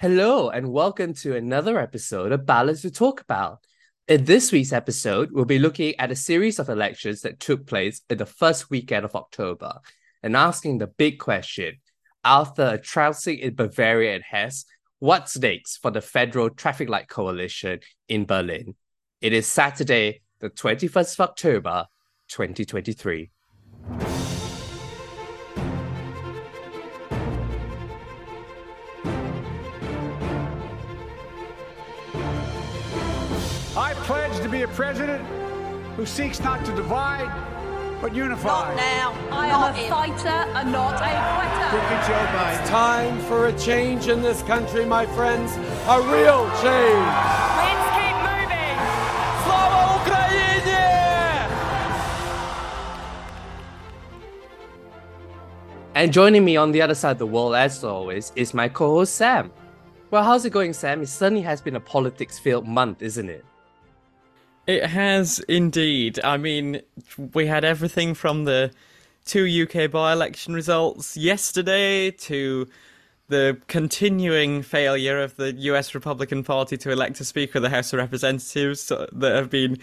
Hello, and welcome to another episode of Ballot to Talk About. In this week's episode, we'll be looking at a series of elections that took place in the first weekend of October and asking the big question after a trouncing in Bavaria and Hesse, what's next for the Federal Traffic Light Coalition in Berlin? It is Saturday, the 21st of October, 2023. President who seeks not to divide, but unify. Not now. I not am a if. fighter and not a quitter. Look at Joe Biden. Time for a change in this country, my friends. A real change. Let's keep moving. Slava Ukraini! And joining me on the other side of the world, as always, is my co host Sam. Well, how's it going, Sam? It certainly has been a politics filled month, isn't it? It has indeed. I mean, we had everything from the two UK by election results yesterday to the continuing failure of the US Republican Party to elect a Speaker of the House of Representatives uh, that have been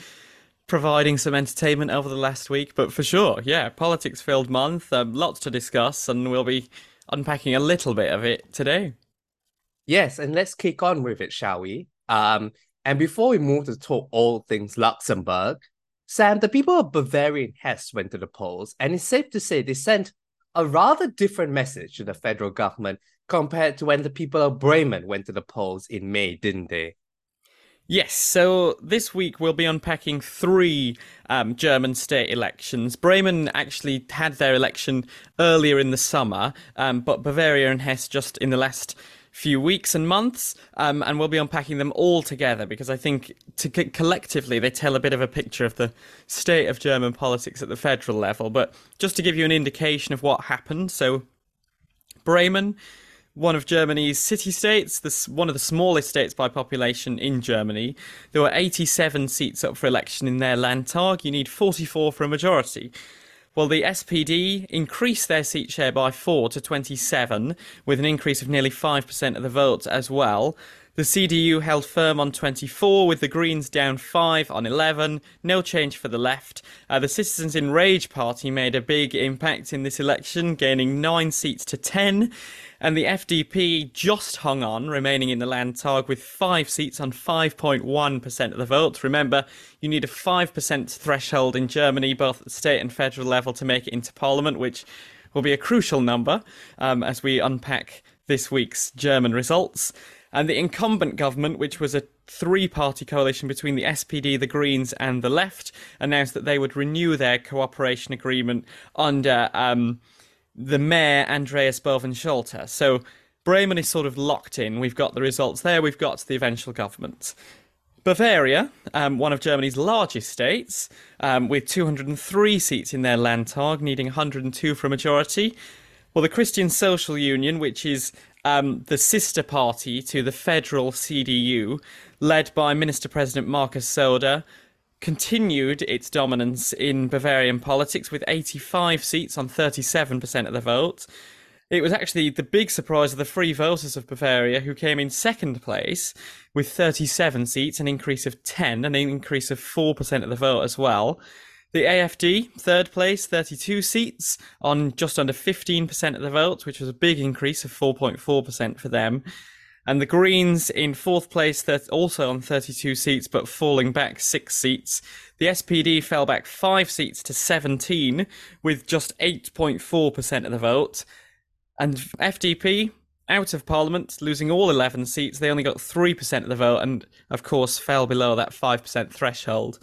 providing some entertainment over the last week. But for sure, yeah, politics filled month, um, lots to discuss, and we'll be unpacking a little bit of it today. Yes, and let's kick on with it, shall we? Um, and before we move to talk all things Luxembourg, Sam, the people of Bavarian Hesse went to the polls, and it's safe to say they sent a rather different message to the federal government compared to when the people of Bremen went to the polls in May, didn't they? Yes, so this week we'll be unpacking three um, German state elections. Bremen actually had their election earlier in the summer, um, but Bavaria and Hesse just in the last few weeks and months, um, and we'll be unpacking them all together because I think to co- collectively they tell a bit of a picture of the state of German politics at the federal level. But just to give you an indication of what happened, so Bremen one of Germany's city states, this one of the smallest states by population in Germany. There were 87 seats up for election in their Landtag. You need 44 for a majority. Well, the SPD increased their seat share by 4 to 27, with an increase of nearly 5% of the vote as well. The CDU held firm on 24, with the Greens down 5 on 11. No change for the left. Uh, the Citizens in Rage party made a big impact in this election, gaining 9 seats to 10. And the FDP just hung on, remaining in the Landtag with 5 seats on 5.1% of the vote. Remember, you need a 5% threshold in Germany, both at state and federal level, to make it into parliament, which will be a crucial number um, as we unpack this week's German results. And the incumbent government, which was a three party coalition between the SPD, the Greens, and the left, announced that they would renew their cooperation agreement under um, the mayor, Andreas Bovenschulte. So Bremen is sort of locked in. We've got the results there, we've got the eventual government. Bavaria, um, one of Germany's largest states, um, with 203 seats in their Landtag, needing 102 for a majority. Well, the Christian Social Union, which is um, the sister party to the federal CDU, led by Minister President Markus Söder, continued its dominance in Bavarian politics with 85 seats on 37% of the vote. It was actually the big surprise of the Free Voters of Bavaria, who came in second place with 37 seats, an increase of 10, an increase of 4% of the vote as well. The AFD, third place, 32 seats on just under 15% of the vote, which was a big increase of 4.4% for them. And the Greens in fourth place, also on 32 seats, but falling back six seats. The SPD fell back five seats to 17, with just 8.4% of the vote. And FDP, out of Parliament, losing all 11 seats. They only got 3% of the vote, and of course, fell below that 5% threshold.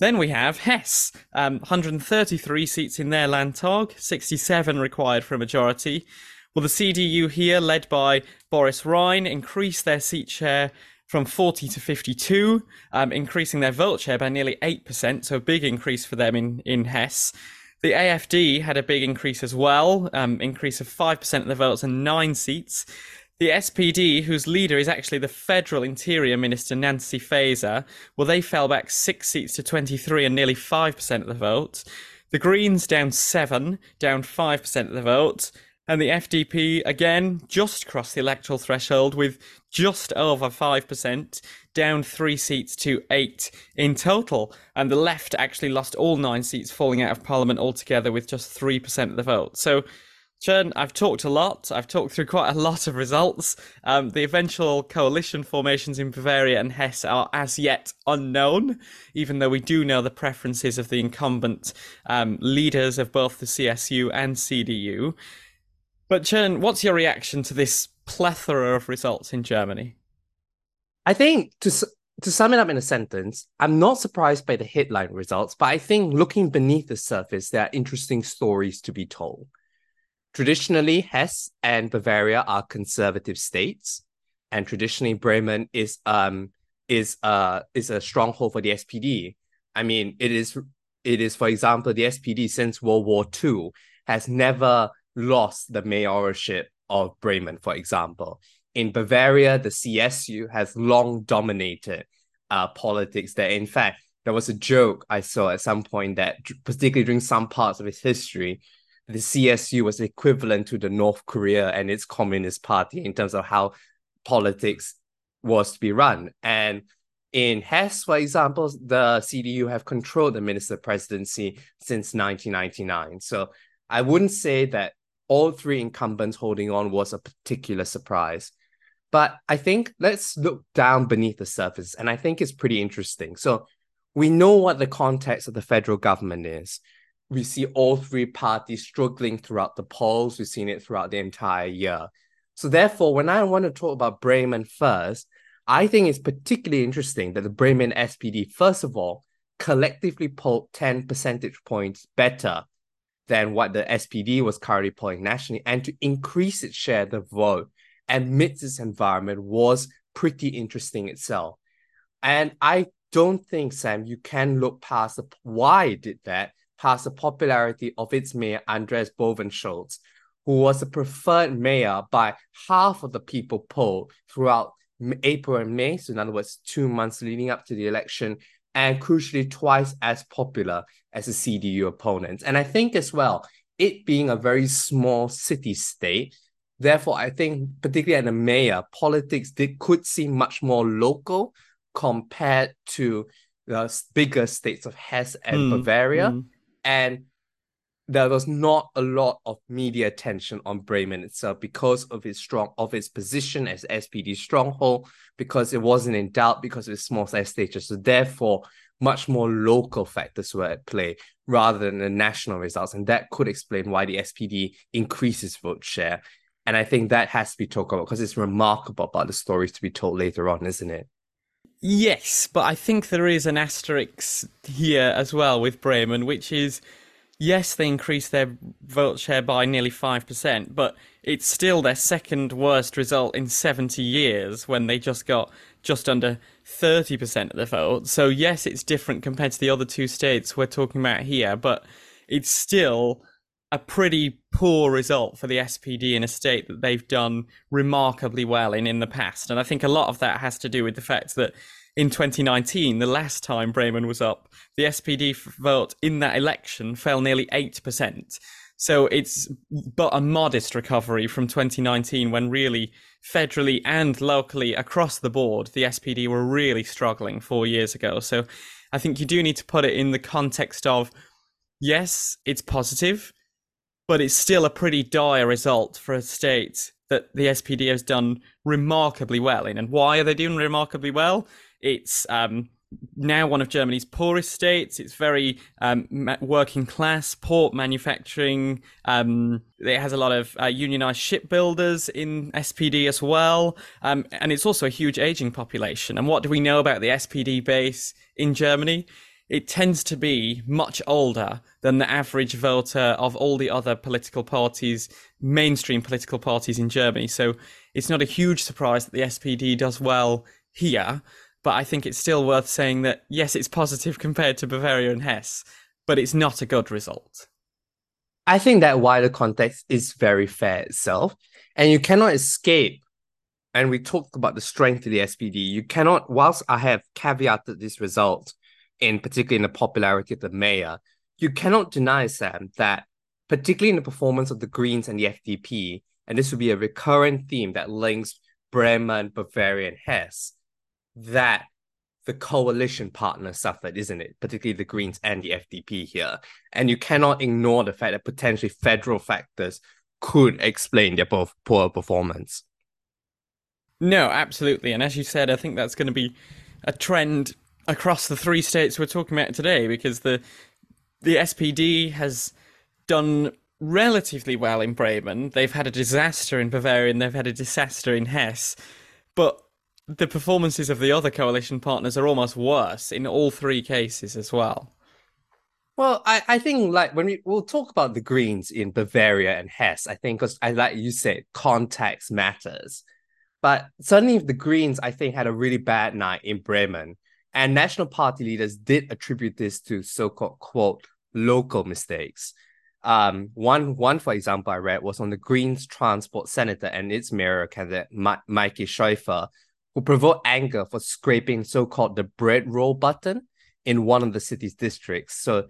Then we have Hesse, um, 133 seats in their Landtag, 67 required for a majority. Well, the CDU here, led by Boris Rhein, increased their seat share from 40 to 52, um, increasing their vote share by nearly 8%, so a big increase for them in, in Hesse. The AFD had a big increase as well, um, increase of 5% of the votes and nine seats. The SPD, whose leader is actually the federal interior minister Nancy Faeser, well, they fell back six seats to 23 and nearly 5% of the vote. The Greens down seven, down 5% of the vote. And the FDP, again, just crossed the electoral threshold with just over 5%, down three seats to eight in total. And the left actually lost all nine seats, falling out of parliament altogether with just 3% of the vote. So Chern, I've talked a lot. I've talked through quite a lot of results. Um, the eventual coalition formations in Bavaria and Hesse are as yet unknown, even though we do know the preferences of the incumbent um, leaders of both the CSU and CDU. But Chern, what's your reaction to this plethora of results in Germany? I think to to sum it up in a sentence, I'm not surprised by the headline results, but I think looking beneath the surface, there are interesting stories to be told. Traditionally, Hesse and Bavaria are conservative states, and traditionally Bremen is um is uh is a stronghold for the SPD. I mean, it is it is for example the SPD since World War II has never lost the mayorship of Bremen, for example. In Bavaria, the CSU has long dominated uh, politics there. In fact, there was a joke I saw at some point that, particularly during some parts of its history, the CSU was equivalent to the North Korea and its Communist Party in terms of how politics was to be run. And in Hesse, for example, the CDU have controlled the minister presidency since 1999. So I wouldn't say that all three incumbents holding on was a particular surprise. But I think let's look down beneath the surface. And I think it's pretty interesting. So we know what the context of the federal government is we see all three parties struggling throughout the polls. We've seen it throughout the entire year. So therefore, when I want to talk about Bremen first, I think it's particularly interesting that the Bremen SPD, first of all, collectively polled 10 percentage points better than what the SPD was currently polling nationally, and to increase its share of the vote amidst this environment was pretty interesting itself. And I don't think, Sam, you can look past the, why it did that past the popularity of its mayor, Andreas Bovenschulte, who was a preferred mayor by half of the people polled throughout April and May, so in other words, two months leading up to the election, and crucially, twice as popular as the CDU opponents. And I think as well, it being a very small city state, therefore, I think particularly at the mayor, politics did could seem much more local compared to the bigger states of Hesse and mm, Bavaria. Mm and there was not a lot of media attention on Bremen itself because of its strong of its position as SPD stronghold, because it wasn't in doubt because of its small size status. So therefore, much more local factors were at play rather than the national results, and that could explain why the SPD increases vote share. And I think that has to be talked about because it's remarkable about the stories to be told later on, isn't it? Yes, but I think there is an asterisk here as well with Bremen, which is yes, they increased their vote share by nearly 5%, but it's still their second worst result in 70 years when they just got just under 30% of the vote. So, yes, it's different compared to the other two states we're talking about here, but it's still a pretty poor result for the SPD in a state that they've done remarkably well in in the past. And I think a lot of that has to do with the fact that in 2019, the last time Bremen was up, the SPD vote in that election fell nearly 8%. So it's but a modest recovery from 2019 when really federally and locally across the board, the SPD were really struggling four years ago. So I think you do need to put it in the context of yes, it's positive but it's still a pretty dire result for a state that the SPD has done remarkably well in. And why are they doing remarkably well? It's um, now one of Germany's poorest states. It's very um, working class, port manufacturing. Um, it has a lot of uh, unionized shipbuilders in SPD as well. Um, and it's also a huge aging population. And what do we know about the SPD base in Germany? it tends to be much older than the average voter of all the other political parties, mainstream political parties in Germany. So it's not a huge surprise that the SPD does well here, but I think it's still worth saying that yes, it's positive compared to Bavaria and Hesse, but it's not a good result. I think that wider context is very fair itself, and you cannot escape. And we talked about the strength of the SPD. You cannot, whilst I have caveated this result, in particularly in the popularity of the mayor, you cannot deny, Sam, that particularly in the performance of the Greens and the FDP. And this will be a recurrent theme that links Bremen, Bavaria, and Hesse. That the coalition partners suffered, isn't it? Particularly the Greens and the FDP here. And you cannot ignore the fact that potentially federal factors could explain their both poor performance. No, absolutely. And as you said, I think that's going to be a trend across the three states we're talking about today because the the SPD has done relatively well in Bremen. They've had a disaster in Bavaria and they've had a disaster in Hesse. But the performances of the other coalition partners are almost worse in all three cases as well. Well, I, I think like when we we'll talk about the Greens in Bavaria and Hesse, I think because I like you said, context matters. But certainly the Greens, I think, had a really bad night in Bremen. And National Party leaders did attribute this to so-called quote local mistakes. Um, one one for example I read was on the Greens transport senator and its mayor candidate Ma- Maike Schaefer, who provoked anger for scraping so-called the bread roll button in one of the city's districts. So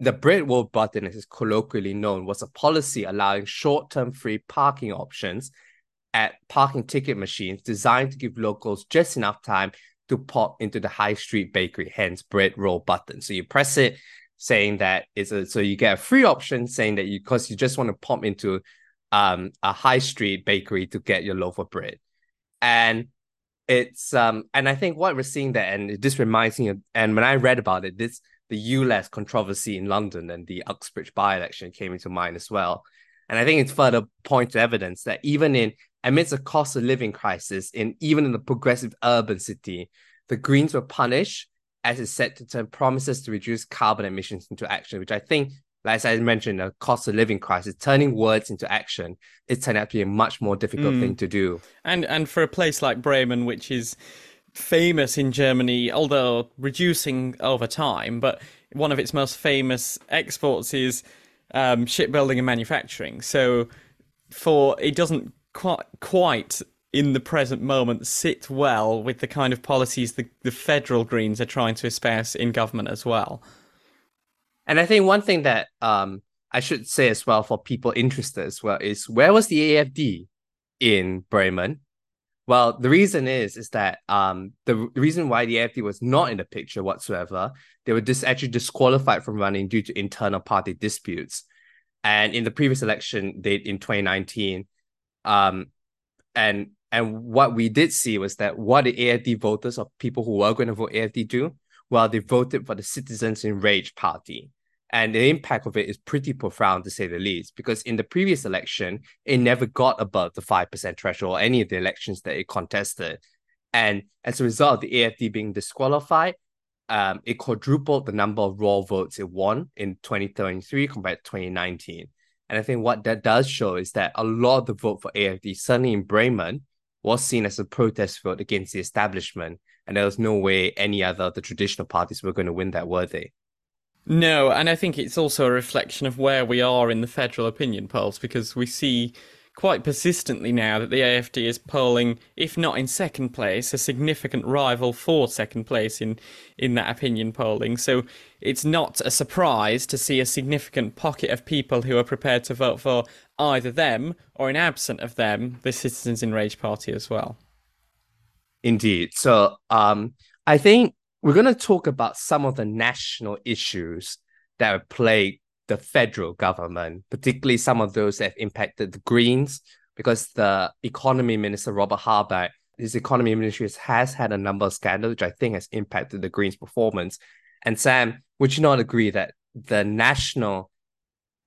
the bread roll button, as is colloquially known, was a policy allowing short-term free parking options at parking ticket machines designed to give locals just enough time to pop into the high street bakery, hence bread roll button. So you press it, saying that it's a so you get a free option saying that you because you just want to pop into um a high street bakery to get your loaf of bread. And it's um and I think what we're seeing there, and this reminds me of, and when I read about it, this the ULEZ controversy in London and the Uxbridge by-election came into mind as well. And I think it's further point to evidence that even in amidst a cost of living crisis, in even in a progressive urban city, the Greens were punished as it said to turn promises to reduce carbon emissions into action, which I think, as I mentioned, a cost of living crisis, turning words into action, it turned out to be a much more difficult mm. thing to do. And and for a place like Bremen, which is famous in Germany, although reducing over time, but one of its most famous exports is um, shipbuilding and manufacturing. So for it doesn't quite quite in the present moment sit well with the kind of policies the, the federal Greens are trying to espouse in government as well. And I think one thing that um, I should say as well for people interested as well is where was the AFD in Bremen? Well, the reason is is that um, the, reason why the AFD was not in the picture whatsoever, they were dis- actually disqualified from running due to internal party disputes. And in the previous election, they in 2019, um, and and what we did see was that what the AFD voters or people who were going to vote AFD do, well, they voted for the Citizens Enraged Party. And the impact of it is pretty profound to say the least, because in the previous election, it never got above the 5% threshold or any of the elections that it contested. And as a result of the AFD being disqualified, um, it quadrupled the number of raw votes it won in 2023 compared to 2019. And I think what that does show is that a lot of the vote for AFD, certainly in Bremen, was seen as a protest vote against the establishment, and there was no way any other of the traditional parties were going to win that, were they? No, and I think it's also a reflection of where we are in the federal opinion polls because we see quite persistently now that the AFD is polling, if not in second place, a significant rival for second place in, in that opinion polling. So it's not a surprise to see a significant pocket of people who are prepared to vote for either them or, in absent of them, the Citizens Enraged Party as well. Indeed. So um, I think we're going to talk about some of the national issues that have plagued the federal government, particularly some of those that have impacted the Greens, because the economy minister, Robert Habeck, his economy ministry has had a number of scandals, which I think has impacted the Greens' performance. And Sam, would you not agree that the national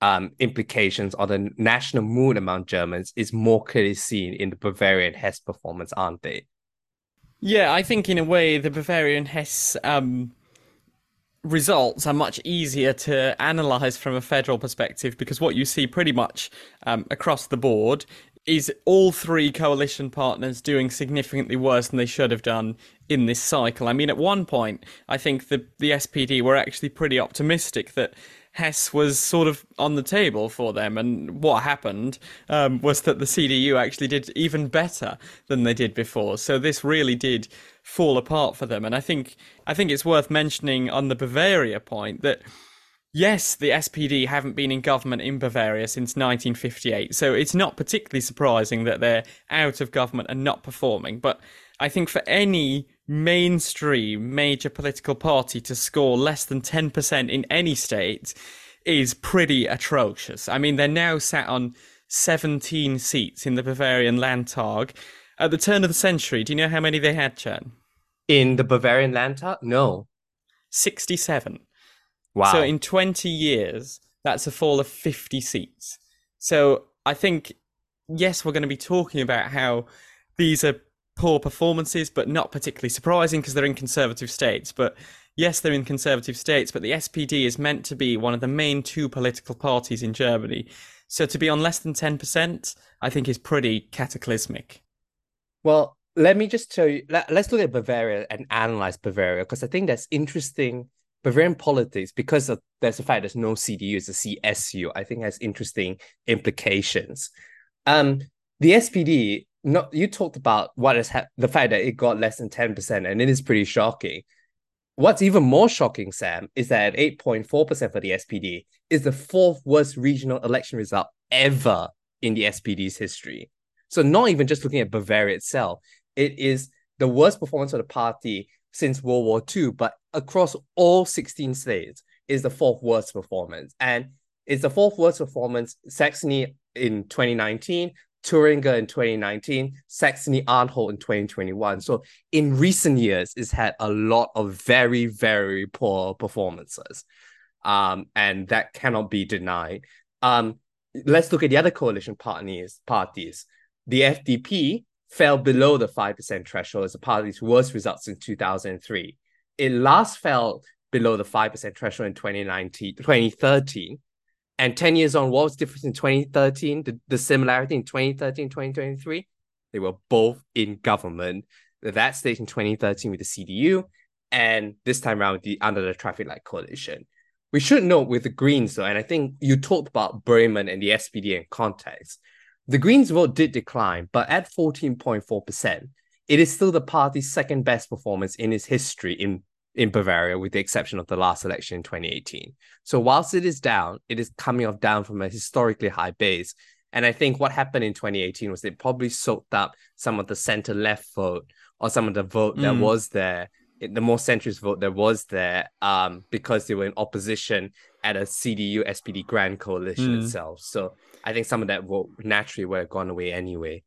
um, implications or the national mood among Germans is more clearly seen in the Bavarian Hesse performance, aren't they? Yeah, I think in a way the Bavarian Hesse um, results are much easier to analyze from a federal perspective because what you see pretty much um, across the board is all three coalition partners doing significantly worse than they should have done in this cycle. I mean, at one point, I think the the SPD were actually pretty optimistic that Hesse was sort of on the table for them. And what happened um, was that the CDU actually did even better than they did before. So this really did fall apart for them. And I think I think it's worth mentioning on the Bavaria point that Yes, the SPD haven't been in government in Bavaria since 1958, so it's not particularly surprising that they're out of government and not performing. But I think for any mainstream major political party to score less than 10% in any state is pretty atrocious. I mean, they're now sat on 17 seats in the Bavarian Landtag. At the turn of the century, do you know how many they had, Chern? In the Bavarian Landtag? No. 67. Wow. So in 20 years, that's a fall of 50 seats. So I think, yes, we're going to be talking about how these are poor performances, but not particularly surprising because they're in conservative states. But yes, they're in conservative states, but the SPD is meant to be one of the main two political parties in Germany. So to be on less than 10%, I think is pretty cataclysmic. Well, let me just tell you, let, us look at Bavaria and analyze Bavaria because I think that's interesting. Bavarian politics, because of, there's the fact there's no CDU, it's a CSU, I think has interesting implications. Um, the SPD, not you talked about what has ha- the fact that it got less than 10%, and it is pretty shocking. What's even more shocking, Sam, is that 8.4% for the SPD is the fourth worst regional election result ever in the SPD's history. So not even just looking at Bavaria itself, it is the worst performance of the party since World War II, but across all 16 states is the fourth worst performance. And it's the fourth worst performance, Saxony in 2019, Thuringia in 2019, Saxony Anhalt in 2021. So in recent years, it's had a lot of very, very poor performances. Um, and that cannot be denied. Um, let's look at the other coalition parties. parties. The FDP fell below the 5% threshold as the party's worst results in 2003. It last fell below the 5% threshold in 2019, 2013. And 10 years on, what was the difference in 2013? The, the similarity in 2013, 2023? They were both in government. That stage in 2013 with the CDU, and this time around the under the traffic light coalition. We should note with the Greens though, and I think you talked about Bremen and the SPD in context. The Greens vote did decline, but at 14.4%, it is still the party's second best performance in its history in, in Bavaria, with the exception of the last election in 2018. So, whilst it is down, it is coming off down from a historically high base. And I think what happened in 2018 was it probably soaked up some of the center left vote or some of the vote mm. that was there, the more centrist vote that was there, um, because they were in opposition at a CDU SPD grand coalition mm. itself. So I think some of that vote naturally would have gone away anyway.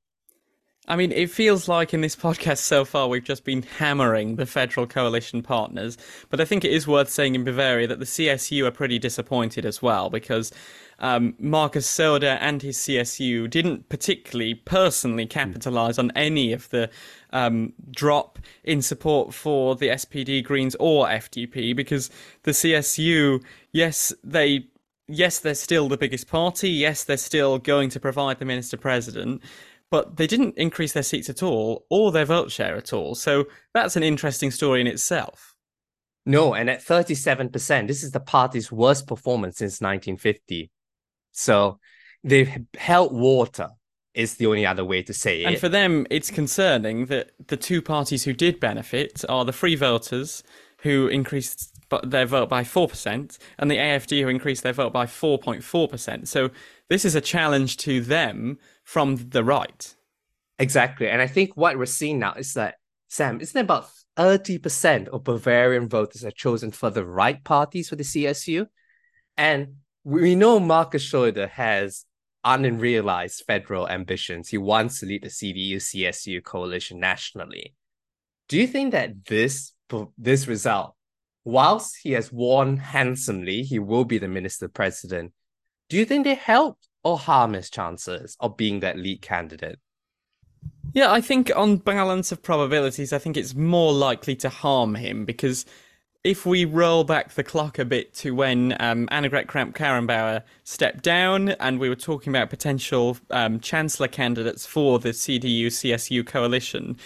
I mean, it feels like in this podcast so far we've just been hammering the federal coalition partners, but I think it is worth saying in Bavaria that the CSU are pretty disappointed as well because um, Markus Söder and his CSU didn't particularly personally capitalize on any of the um, drop in support for the SPD, Greens, or FDP because the CSU, yes, they yes, they're still the biggest party. Yes, they're still going to provide the minister president, but they didn't increase their seats at all or their vote share at all. So that's an interesting story in itself. No, and at 37%, this is the party's worst performance since 1950. So they've held water is the only other way to say it. And for them, it's concerning that the two parties who did benefit are the Free Voters, who increased their vote by 4%, and the AFD who increased their vote by 4.4%. So this is a challenge to them from the right. Exactly. And I think what we're seeing now is that, Sam, isn't about 30% of Bavarian voters are chosen for the right parties for the CSU? And we know Markus Söder has unrealized federal ambitions. He wants to lead the CDU CSU coalition nationally. Do you think that this this result whilst he has won handsomely, he will be the minister president. Do you think they helped or harm his chances of being that lead candidate? Yeah, I think on balance of probabilities, I think it's more likely to harm him because if we roll back the clock a bit to when um, Annegret Kramp-Karrenbauer stepped down and we were talking about potential um, chancellor candidates for the CDU-CSU coalition,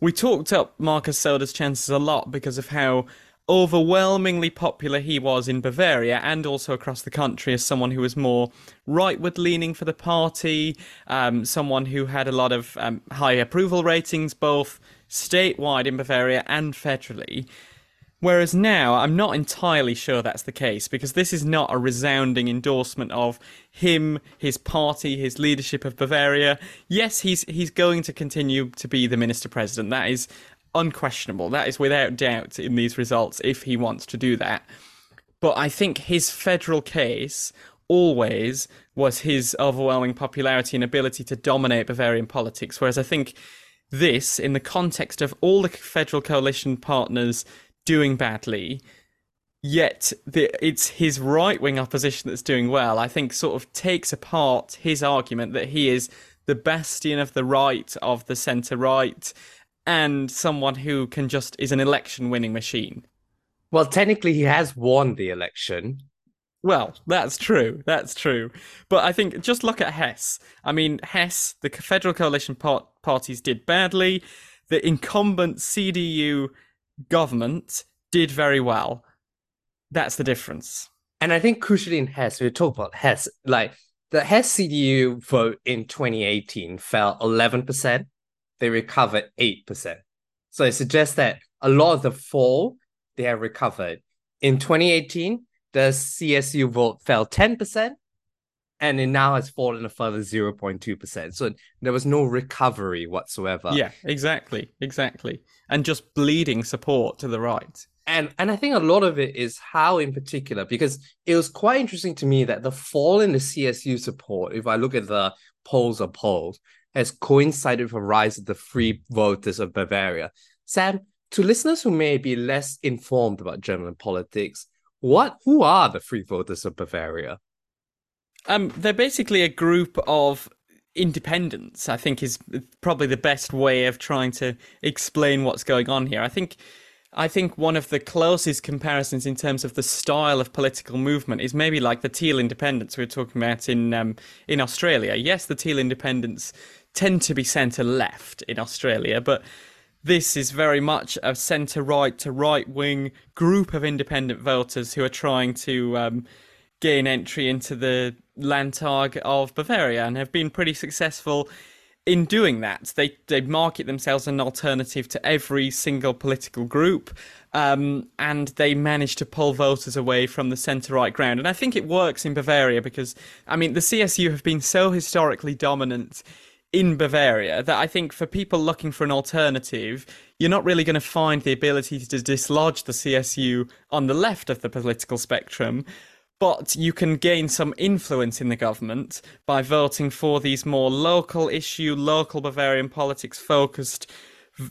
we talked up Markus Söder's chances a lot because of how overwhelmingly popular he was in Bavaria and also across the country as someone who was more rightward leaning for the party, um, someone who had a lot of um, high approval ratings both statewide in Bavaria and federally. Whereas now, I'm not entirely sure that's the case because this is not a resounding endorsement of him, his party, his leadership of Bavaria. Yes, he's he's going to continue to be the minister president. That is unquestionable. That is without doubt in these results if he wants to do that. But I think his federal case always was his overwhelming popularity and ability to dominate Bavarian politics. Whereas I think this, in the context of all the federal coalition partners doing badly, yet the, it's his right wing opposition that's doing well, I think sort of takes apart his argument that he is the bastion of the right, of the centre right, and someone who can just is an election winning machine. Well, technically, he has won the election. Well, that's true. That's true. But I think just look at Hesse. I mean, Hesse, the federal coalition part- parties did badly. The incumbent CDU government did very well. That's the difference. And I think crucially in Hesse, we talk about Hesse, like the Hesse CDU vote in 2018 fell 11%. They recovered 8%. So it suggests that a lot of the fall they have recovered. In 2018, the CSU vote fell 10%, and it now has fallen a further 0.2%. So there was no recovery whatsoever. Yeah, exactly. Exactly. And just bleeding support to the right. And and I think a lot of it is how in particular, because it was quite interesting to me that the fall in the CSU support, if I look at the polls of polls, has coincided with a rise of the free voters of Bavaria. Sam, to listeners who may be less informed about German politics, what who are the free voters of Bavaria? Um, they're basically a group of independents. I think is probably the best way of trying to explain what's going on here. I think. I think one of the closest comparisons in terms of the style of political movement is maybe like the Teal Independents we were talking about in um, in Australia. Yes, the Teal Independents tend to be centre left in Australia, but this is very much a centre right to right wing group of independent voters who are trying to um, gain entry into the Landtag of Bavaria and have been pretty successful in doing that. They they market themselves an alternative to every single political group. Um, and they manage to pull voters away from the centre right ground. And I think it works in Bavaria because, I mean, the CSU have been so historically dominant in Bavaria that I think for people looking for an alternative, you're not really going to find the ability to dislodge the CSU on the left of the political spectrum. But you can gain some influence in the government by voting for these more local issue, local Bavarian politics focused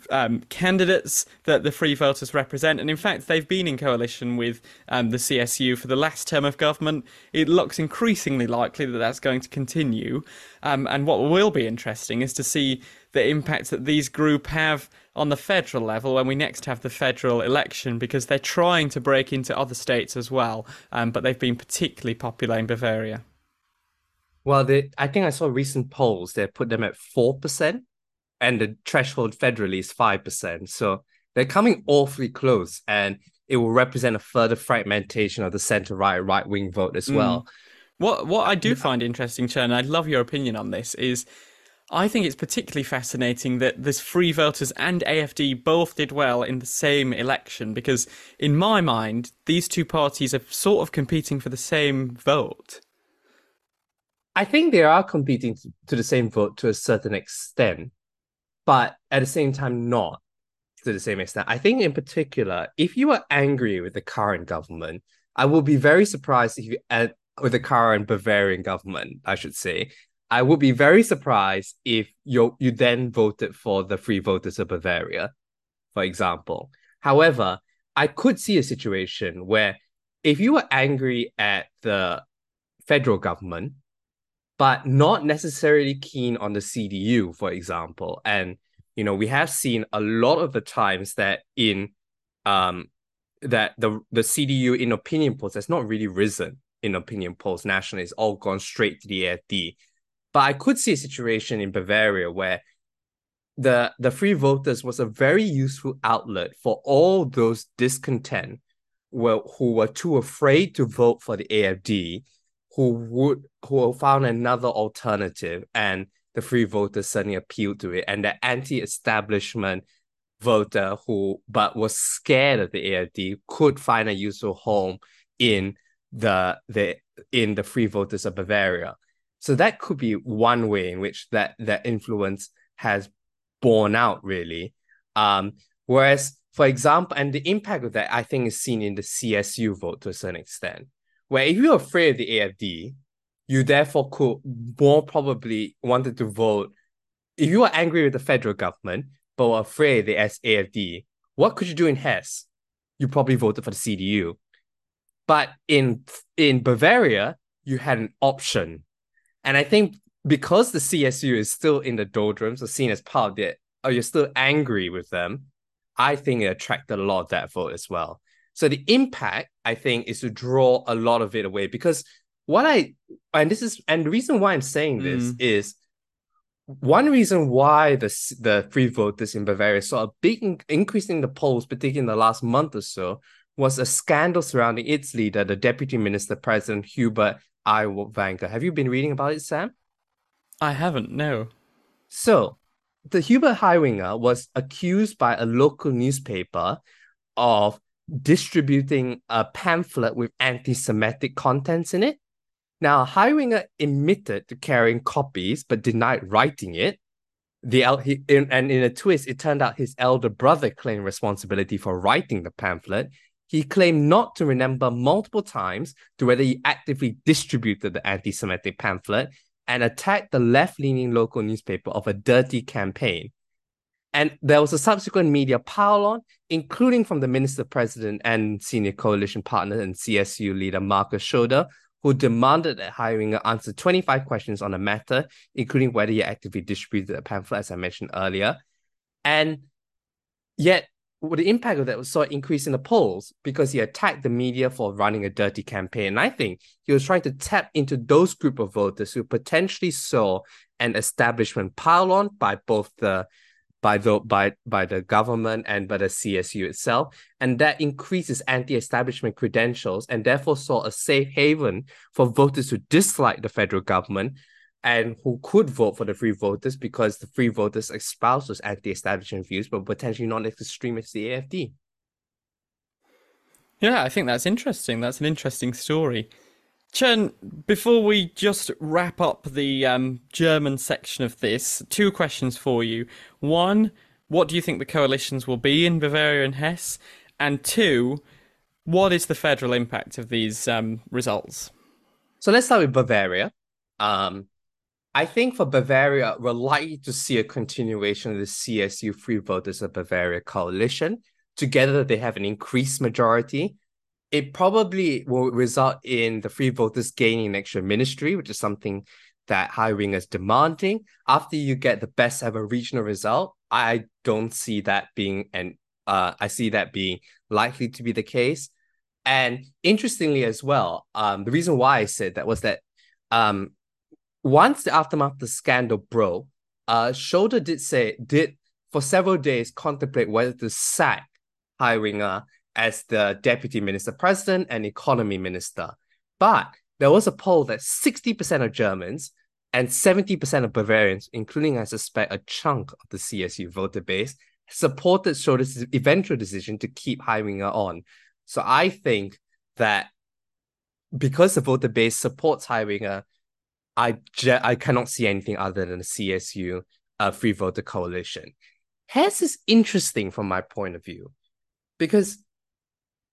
um, candidates that the Free Voters represent. And in fact, they've been in coalition with um, the CSU for the last term of government. It looks increasingly likely that that's going to continue. Um, and what will be interesting is to see the impact that these group have on the federal level when we next have the federal election because they're trying to break into other states as well. Um, but they've been particularly popular in Bavaria. Well, I think I saw recent polls that put them at 4% and the threshold federally is 5%. So they're coming awfully close and it will represent a further fragmentation of the center right right wing vote as well. Mm. What what I do find interesting, Chern, I'd love your opinion on this, is I think it's particularly fascinating that this Free Voters and AFD both did well in the same election because, in my mind, these two parties are sort of competing for the same vote. I think they are competing to the same vote to a certain extent but at the same time, not to the same extent. I think, in particular, if you are angry with the current government, I will be very surprised if you add with the current Bavarian government, I should say. I would be very surprised if you you then voted for the free voters of Bavaria, for example. However, I could see a situation where if you were angry at the federal government, but not necessarily keen on the CDU, for example. And you know, we have seen a lot of the times that in um that the the CDU in opinion polls has not really risen in opinion polls nationally. It's all gone straight to the AFD. But I could see a situation in Bavaria where the the free voters was a very useful outlet for all those discontent well, who were too afraid to vote for the AFD who would who found another alternative and the free voters suddenly appealed to it and the anti-establishment voter who but was scared of the AFD could find a useful home in the the in the free voters of Bavaria. So that could be one way in which that that influence has borne out really. Um, whereas, for example, and the impact of that I think is seen in the CSU vote to a certain extent, where if you're afraid of the AFD, you therefore could more probably wanted to vote. If you are angry with the federal government but were afraid of the AFD, what could you do in Hesse? You probably voted for the CDU. But in in Bavaria, you had an option. And I think because the CSU is still in the doldrums or seen as part of it, or you're still angry with them, I think it attracted a lot of that vote as well. So the impact, I think, is to draw a lot of it away because what I and this is and the reason why I'm saying this mm. is one reason why the the free voters in Bavaria saw a big increase in the polls, particularly in the last month or so, was a scandal surrounding its leader, the Deputy Minister President Hubert Aiwanger. Have you been reading about it, Sam? I haven't, no. So, the Hubert Aiwanger was accused by a local newspaper of distributing a pamphlet with anti-Semitic contents in it. Now, Aiwanger admitted to carrying copies but denied writing it. The he, in, and in a twist, it turned out his elder brother claimed responsibility for writing the pamphlet, he claimed not to remember multiple times to whether he actively distributed the anti Semitic pamphlet and attacked the left leaning local newspaper of a dirty campaign. And there was a subsequent media pile on, including from the minister president and senior coalition partner and CSU leader Markus Söder, who demanded that Aiwanger answer 25 questions on the matter, including whether he actively distributed the pamphlet, as I mentioned earlier. And yet, well, the impact of that was saw increase in the polls because he attacked the media for running a dirty campaign. And I think he was trying to tap into those group of voters who potentially saw an establishment pile on by both the by the by by the government and by the CSU itself, and that increases anti-establishment credentials and therefore saw a safe haven for voters who dislike the federal government and who could vote for the free voters because the free voters espouse those anti-establishment views, but potentially not as extreme as the AFD. Yeah, I think that's interesting. That's an interesting story. Chern, before we just wrap up the um, German section of this, two questions for you. One, what do you think the coalitions will be in Bavaria and Hesse? And two, what is the federal impact of these um, results? So let's start with Bavaria. Um, I think for Bavaria, we're likely to see a continuation of the CSU Free Voters of Bavaria coalition. Together, they have an increased majority. It probably will result in the Free Voters gaining an extra ministry, which is something that Aiwanger is demanding. After you get the best ever regional result, I don't see that being an uh, I see that being likely to be the case. And interestingly as well, um, the reason why I said that was that um, once the aftermath of the scandal broke, uh, Söder did say did for several days contemplate whether to sack Aiwanger as the deputy minister president and economy minister. But there was a poll that 60% of Germans and 70% of Bavarians, including I suspect a chunk of the CSU voter base, supported Söder's eventual decision to keep Aiwanger on. So I think that because the voter base supports Aiwanger, I je- I cannot see anything other than a CSU uh, free voter coalition. Hesse is interesting from my point of view because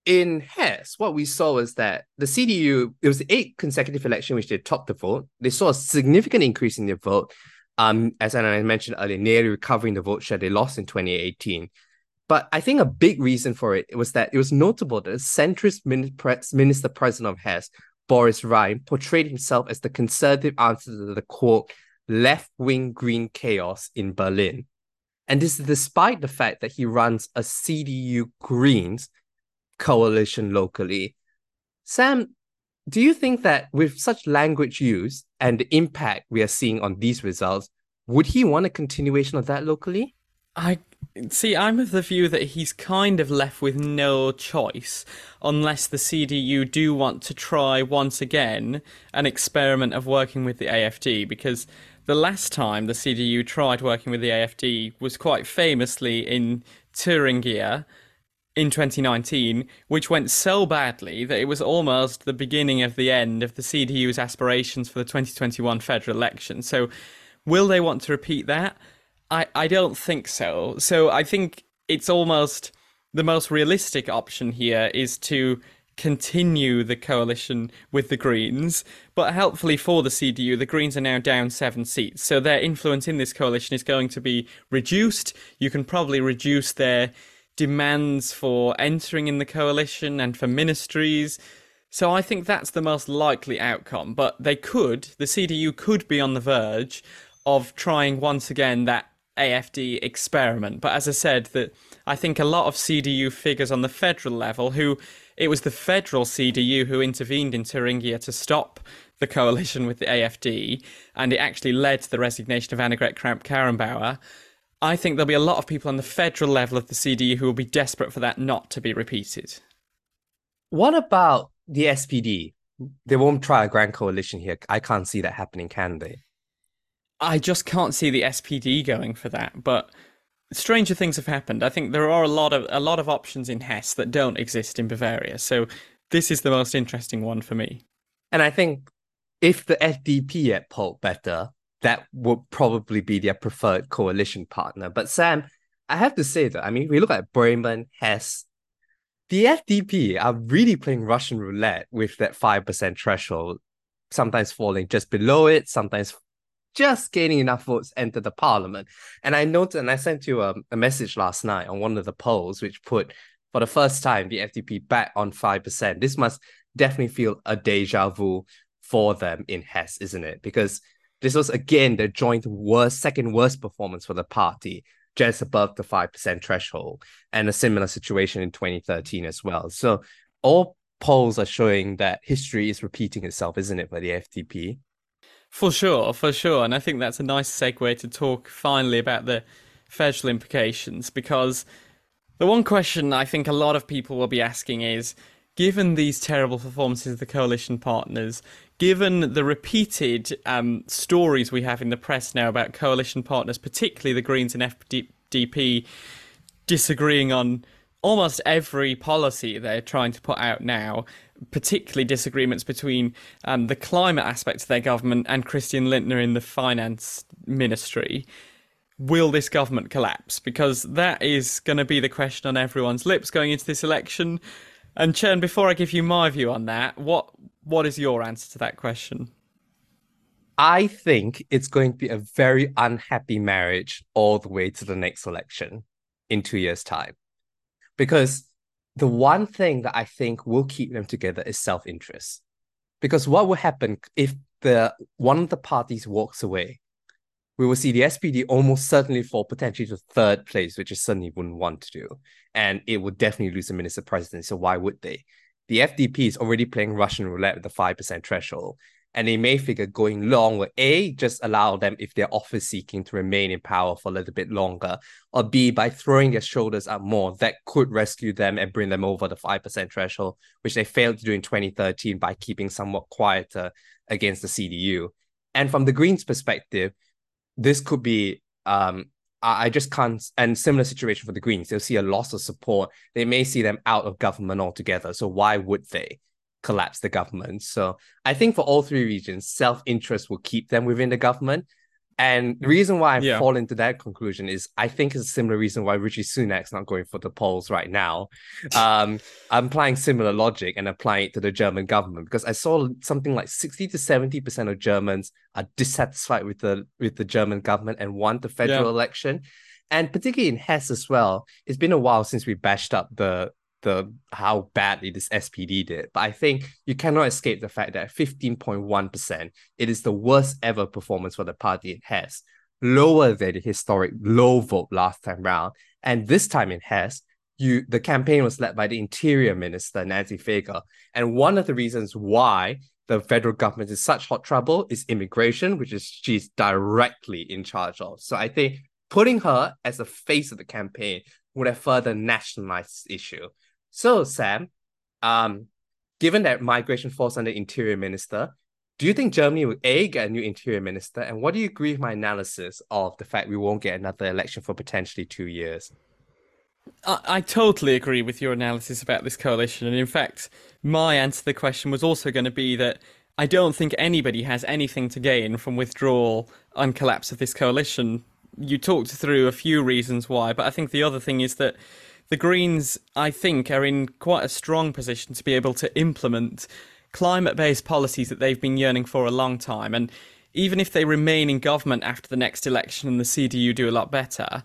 in Hesse, what we saw was that the CDU, it was the eight consecutive election which they topped the vote. They saw a significant increase in their vote. Um, as I mentioned earlier, nearly recovering the vote share they lost in 2018. But I think a big reason for it was that it was notable that the centrist minister president of Hesse Boris Rhein portrayed himself as the conservative answer to the quote, left wing green chaos in Berlin. And this is despite the fact that he runs a CDU Greens coalition locally. Sam, do you think that with such language use and the impact we are seeing on these results, would he want a continuation of that locally? I See, I'm of the view that he's kind of left with no choice unless the CDU do want to try once again an experiment of working with the AFD because the last time the CDU tried working with the AFD was quite famously in Thuringia in 2019, which went so badly that it was almost the beginning of the end of the CDU's aspirations for the 2021 federal election. So, will they want to repeat that? I, I don't think so. So, I think it's almost the most realistic option here is to continue the coalition with the Greens. But helpfully for the CDU, the Greens are now down seven seats. So their influence in this coalition is going to be reduced. You can probably reduce their demands for entering in the coalition and for ministries. So I think that's the most likely outcome. But they could, the CDU could be on the verge of trying once again that AFD experiment. But as I said, that I think a lot of CDU figures on the federal level who it was the federal CDU who intervened in Thuringia to stop the coalition with the AFD, and it actually led to the resignation of Annegret Kramp-Karrenbauer. I think there'll be a lot of people on the federal level of the CDU who will be desperate for that not to be repeated. What about the SPD? They won't try a grand coalition here. I can't see that happening, can they? I just can't see the SPD going for that, but stranger things have happened. I think there are a lot of a lot of options in Hesse that don't exist in Bavaria. So this is the most interesting one for me. And I think if the FDP had polled better, that would probably be their preferred coalition partner. But Sam, I have to say that I mean, we look at Bremen, Hesse, the FDP are really playing Russian roulette with that five percent threshold. Sometimes falling just below it, sometimes just gaining enough votes enter the parliament. And I noted, and I sent you a, a message last night on one of the polls, which put for the first time the FDP back on 5%. This must definitely feel a deja vu for them in Hesse, isn't it? Because this was again the joint worst, second worst performance for the party, just above the 5% threshold, and a similar situation in 2013 as well. So all polls are showing that history is repeating itself, isn't it, for the FDP? For sure, for sure. And I think that's a nice segue to talk finally about the federal implications because the one question I think a lot of people will be asking is given these terrible performances of the coalition partners, given the repeated um, stories we have in the press now about coalition partners, particularly the Greens and FDP, disagreeing on almost every policy they're trying to put out now, particularly disagreements between um, the climate aspects of their government and Christian Lindner in the finance ministry. Will this government collapse? Because that is going to be the question on everyone's lips going into this election. And Chern, before I give you my view on that, what what is your answer to that question? I think it's going to be a very unhappy marriage all the way to the next election in two years' time. Because the one thing that I think will keep them together is self interest. Because what will happen if the one of the parties walks away? We will see the SPD almost certainly fall potentially to third place, which is certainly wouldn't want to do. And it would definitely lose the minister presidency. So why would they? The FDP is already playing Russian roulette with the 5% threshold and they may figure going long will A, just allow them, if they're office seeking, to remain in power for a little bit longer, or B, by throwing their shoulders up more, that could rescue them and bring them over the 5% threshold, which they failed to do in 2013 by keeping somewhat quieter against the CDU. And from the Greens' perspective, this could be um, I just can't. And similar situation for the Greens, they'll see a loss of support. They may see them out of government altogether. So why would they? collapse the government. So I think for all three regions, self interest will keep them within the government. And the reason why I yeah. fall into that conclusion is I think it's a similar reason why Rishi Sunak's not going for the polls right now. Um, I'm applying similar logic and applying it to the German government because I saw something like 60 to 70% of Germans are dissatisfied with the with the German government and want the federal yeah. election. And particularly in Hesse as well, it's been a while since we bashed up the the how badly this SPD did. But I think you cannot escape the fact that 15.1%, it is the worst ever performance for the party it has, lower than the historic low vote last time round. And this time it has, you the campaign was led by the Interior Minister, Nancy Faeser. And one of the reasons why the federal government is such hot trouble is immigration, which is she's directly in charge of. So I think putting her as the face of the campaign would have further nationalized this issue. So, Sam, um, given that migration falls under interior minister, Do you think Germany will A get a new interior minister? And what do you agree with my analysis of the fact we won't get another election for potentially two years? I, I totally agree with your analysis about this coalition. And in fact, my answer to the question was also going to be that I don't think anybody has anything to gain from withdrawal and collapse of this coalition. You talked through a few reasons why, but I think the other thing is that the Greens, I think, are in quite a strong position to be able to implement climate based policies that they've been yearning for a long time. And even if they remain in government after the next election and the CDU do a lot better,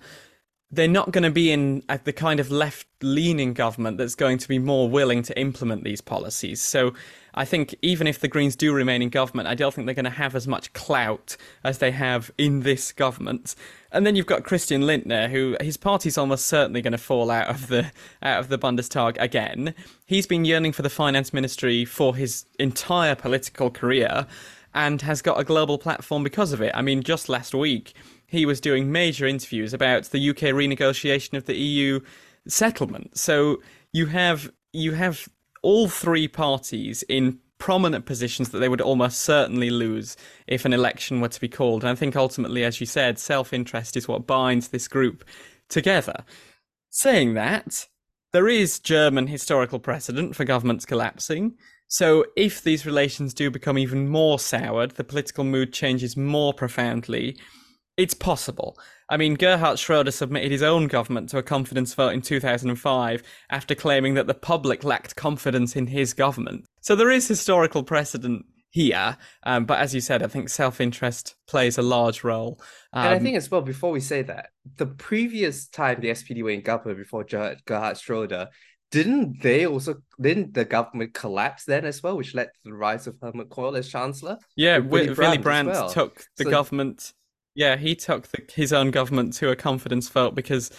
they're not going to be in uh, the kind of left leaning government that's going to be more willing to implement these policies. So I think even if the Greens do remain in government, I don't think they're going to have as much clout as they have in this government. And then you've got Christian Lindner, who his party's almost certainly going to fall out of the out of the Bundestag again. He's been yearning for the finance ministry for his entire political career and has got a global platform because of it. I mean, just last week he was doing major interviews about the UK renegotiation of the EU settlement. So you have you have all three parties in prominent positions that they would almost certainly lose if an election were to be called. And I think ultimately, as you said, self interest is what binds this group together. Saying that, there is German historical precedent for governments collapsing. So if these relations do become even more soured, the political mood changes more profoundly, it's possible. I mean, Gerhard Schroeder submitted his own government to a confidence vote in 2005 after claiming that the public lacked confidence in his government. So there is historical precedent here, um, but as you said, I think self-interest plays a large role. Um, and I um, think as well, before we say that, the previous time the SPD were in government before Gerhard, Gerhard Schroeder, didn't they also didn't the government collapse then as well, which led to the rise of Helmut Kohl as chancellor? Yeah, Willy Brandt, Willy Brandt well. took the so, government yeah, he took the, his own government to a confidence vote because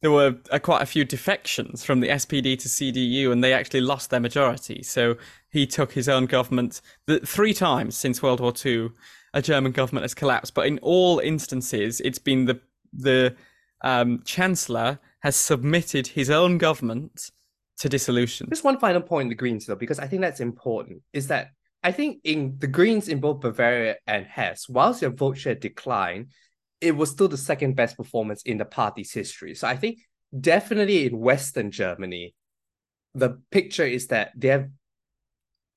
there were uh, quite a few defections from the SPD to CDU, and they actually lost their majority. So he took his own government the, three times since World War II. A German government has collapsed, but in all instances, it's been the the um, chancellor has submitted his own government to dissolution. Just one final point in the Greens, though, because I think that's important, is that I think in the Greens in both Bavaria and Hesse, whilst their vote share declined, it was still the second best performance in the party's history. So I think definitely in Western Germany, the picture is that they have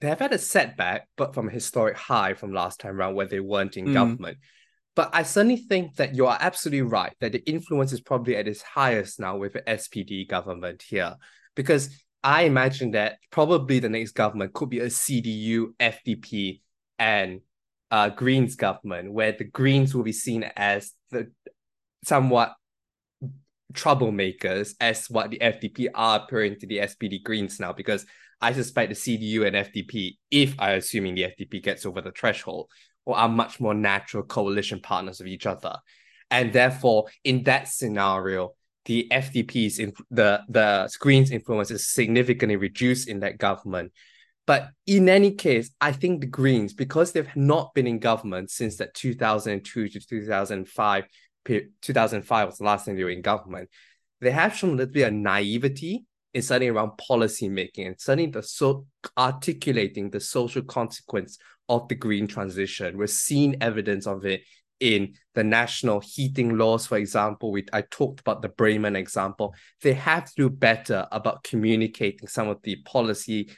they have had a setback, but from a historic high from last time around where they weren't in mm. government. But I certainly think that you are absolutely right that the influence is probably at its highest now with the SPD government here. Because I imagine that probably the next government could be a CDU, FDP, and uh, Greens government, where the Greens will be seen as the somewhat troublemakers, as what the FDP are appearing to the SPD Greens now, because I suspect the CDU and FDP, if I assuming the FDP gets over the threshold, or are much more natural coalition partners of each other. And therefore, in that scenario, the FDP's in the the Greens influence is significantly reduced in that government. But in any case, I think the Greens, because they've not been in government since that 2002 to 2005, 2005 was the last time they were in government, they have shown a little bit of naivety in studying around policy making and studying the so articulating the social consequence of the green transition. We're seeing evidence of it in the national heating laws, for example, we I talked about the Bremen example. They have to do better about communicating some of the policies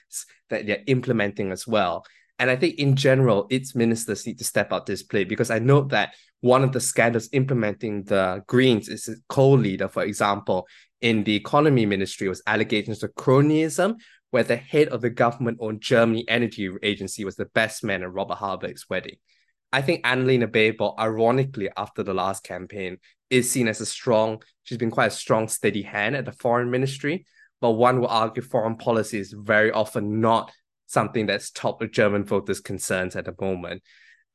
that they're implementing as well. And I think in general, its ministers need to step up this play because I know that one of the scandals implementing the Greens is a co-leader, for example, in the economy ministry was allegations of cronyism, where the head of the government-owned Germany Energy Agency was the best man at Robert Habeck's wedding. I think Annalena Baerbock, ironically, after the last campaign, is seen as a strong, she's been quite a strong, steady hand at the foreign ministry. But one will argue foreign policy is very often not something that's top of German voters' concerns at the moment.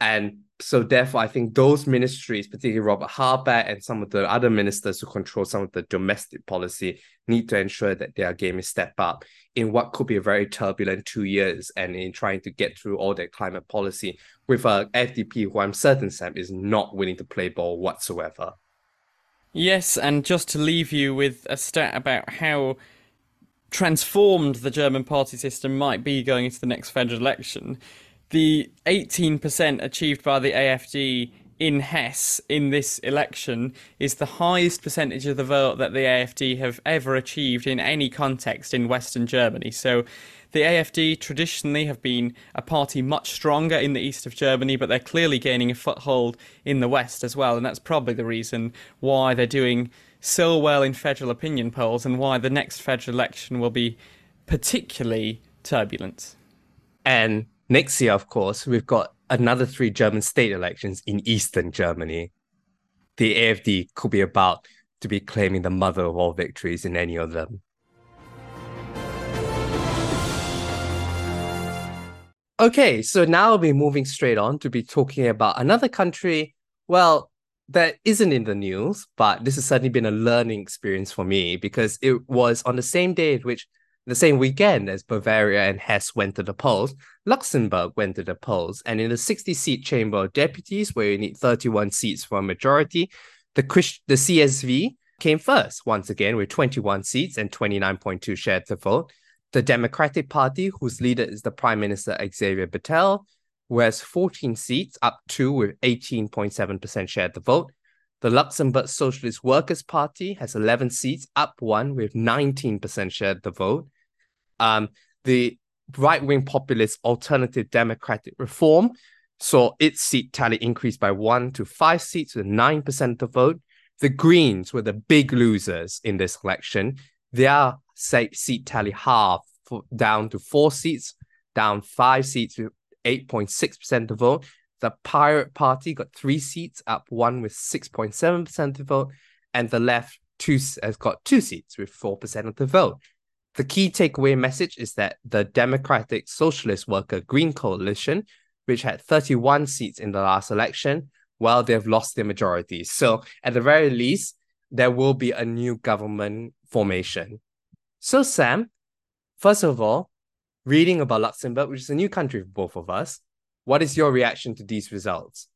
And so therefore, I think those ministries, particularly Robert Habeck and some of the other ministers who control some of the domestic policy, need to ensure that their game is step up in what could be a very turbulent two years and in trying to get through all that climate policy with a FDP who I'm certain, Sam, is not willing to play ball whatsoever. Yes, and just to leave you with a stat about how transformed the German party system might be going into the next federal election the 18% achieved by the AFD in Hesse in this election is the highest percentage of the vote that the AFD have ever achieved in any context in Western Germany. So the AFD traditionally have been a party much stronger in the east of Germany, but they're clearly gaining a foothold in the west as well. And that's probably the reason why they're doing so well in federal opinion polls and why the next federal election will be particularly turbulent. And next year, of course, we've got another three German state elections in eastern Germany. The AFD could be about to be claiming the mother of all victories in any of them. Okay, so now we'll be moving straight on to be talking about another country, well, that isn't in the news, but this has certainly been a learning experience for me because it was on the same day at which the same weekend as Bavaria and Hesse went to the polls, Luxembourg went to the polls. And in the 60 seat Chamber of Deputies, where you need 31 seats for a majority, the, the CSV came first, once again, with 21 seats and 29.2 shares the vote. The Democratic Party, whose leader is the Prime Minister Xavier Bettel, who has 14 seats, up two with 18.7% share the vote. The Luxembourg Socialist Workers' Party has 11 seats, up one with 19% share the vote. Um, the right wing populist Alternative Democratic Reform saw its seat tally increase by one to five seats with 9% of the vote. The Greens were the big losers in this election. Their seat tally halved down to four seats, down five seats with 8.6% of the vote. The Pirate Party got three seats, up one with 6.7% of the vote, and the left two has got two seats with 4% of the vote. The key takeaway message is that the Democratic Socialist Worker Green Coalition, which had 31 seats in the last election, well, they've lost their majority. So, at the very least, there will be a new government formation. So, Sam, first of all, reading about Luxembourg, which is a new country for both of us, what is your reaction to these results?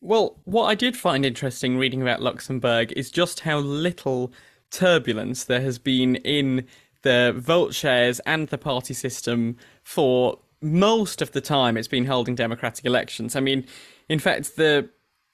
Well, what I did find interesting reading about Luxembourg is just how little turbulence there has been in the vote shares and the party system for most of the time it's been holding democratic elections. I mean, in fact, the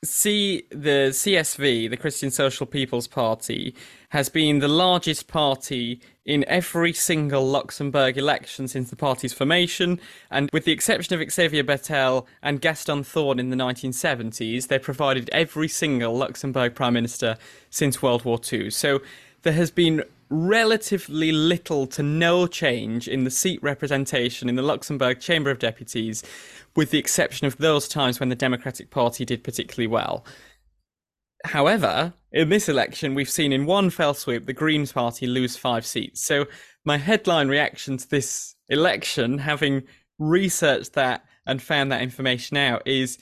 C the CSV, the Christian Social People's Party, has been the largest party in every single Luxembourg election since the party's formation, and with the exception of Xavier Bettel and Gaston Thorn in the 1970s, they provided every single Luxembourg prime minister since World War II. So there has been relatively little to no change in the seat representation in the Luxembourg Chamber of Deputies with the exception of those times when the Democratic Party did particularly well. However, in this election, we've seen in one fell swoop the Greens Party lose five seats. So, my headline reaction to this election, having researched that and found that information out, is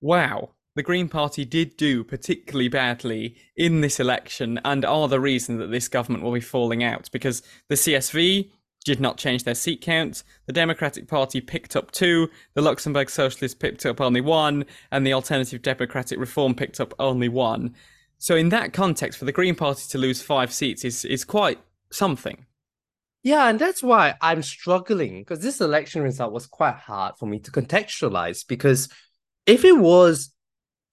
wow, the Green Party did do particularly badly in this election and are the reason that this government will be falling out because the CSV did not change their seat count. The Democratic Party picked up two, the Luxembourg Socialists picked up only one, and the Alternative Democratic Reform picked up only one. So, in that context, for the Green Party to lose five seats is, is quite something. Yeah, and that's why I'm struggling because this election result was quite hard for me to contextualize. Because if it was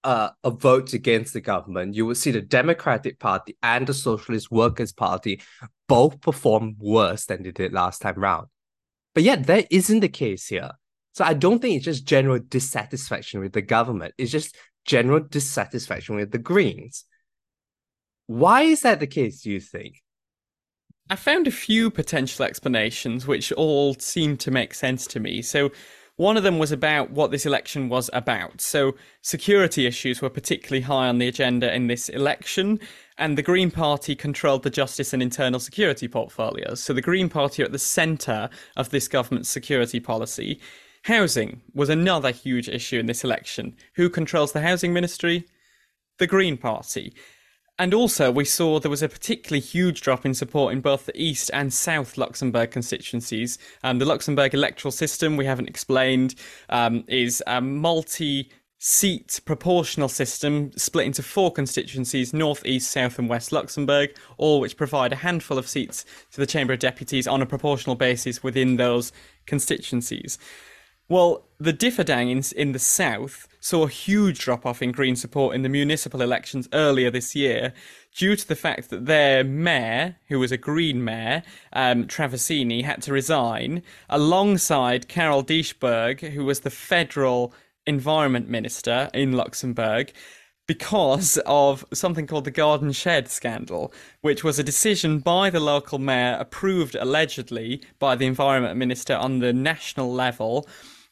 uh, a vote against the government, you would see the Democratic Party and the Socialist Workers' Party both perform worse than they did last time round. But yet, that isn't the case here. So I don't think it's just general dissatisfaction with the government. It's just general dissatisfaction with the Greens. Why is that the case, do you think? I found a few potential explanations which all seem to make sense to me. So, one of them was about what this election was about. So, security issues were particularly high on the agenda in this election, and the Green Party controlled the justice and internal security portfolios. So, the Green Party are at the centre of this government's security policy. Housing was another huge issue in this election. Who controls the housing ministry? The Green Party. And also, we saw there was a particularly huge drop in support in both the East and South Luxembourg constituencies. Um, the Luxembourg electoral system, we haven't explained, um, is a multi seat proportional system split into four constituencies North, East, South, and West Luxembourg, all which provide a handful of seats to the Chamber of Deputies on a proportional basis within those constituencies. Well, the Differdange in, in the south saw a huge drop off in Green support in the municipal elections earlier this year due to the fact that their mayor, who was a Green mayor, um, Traversini, had to resign alongside Carole Dieschbourg, who was the federal environment minister in Luxembourg because of something called the Garden Shed scandal, which was a decision by the local mayor, approved allegedly by the environment minister on the national level,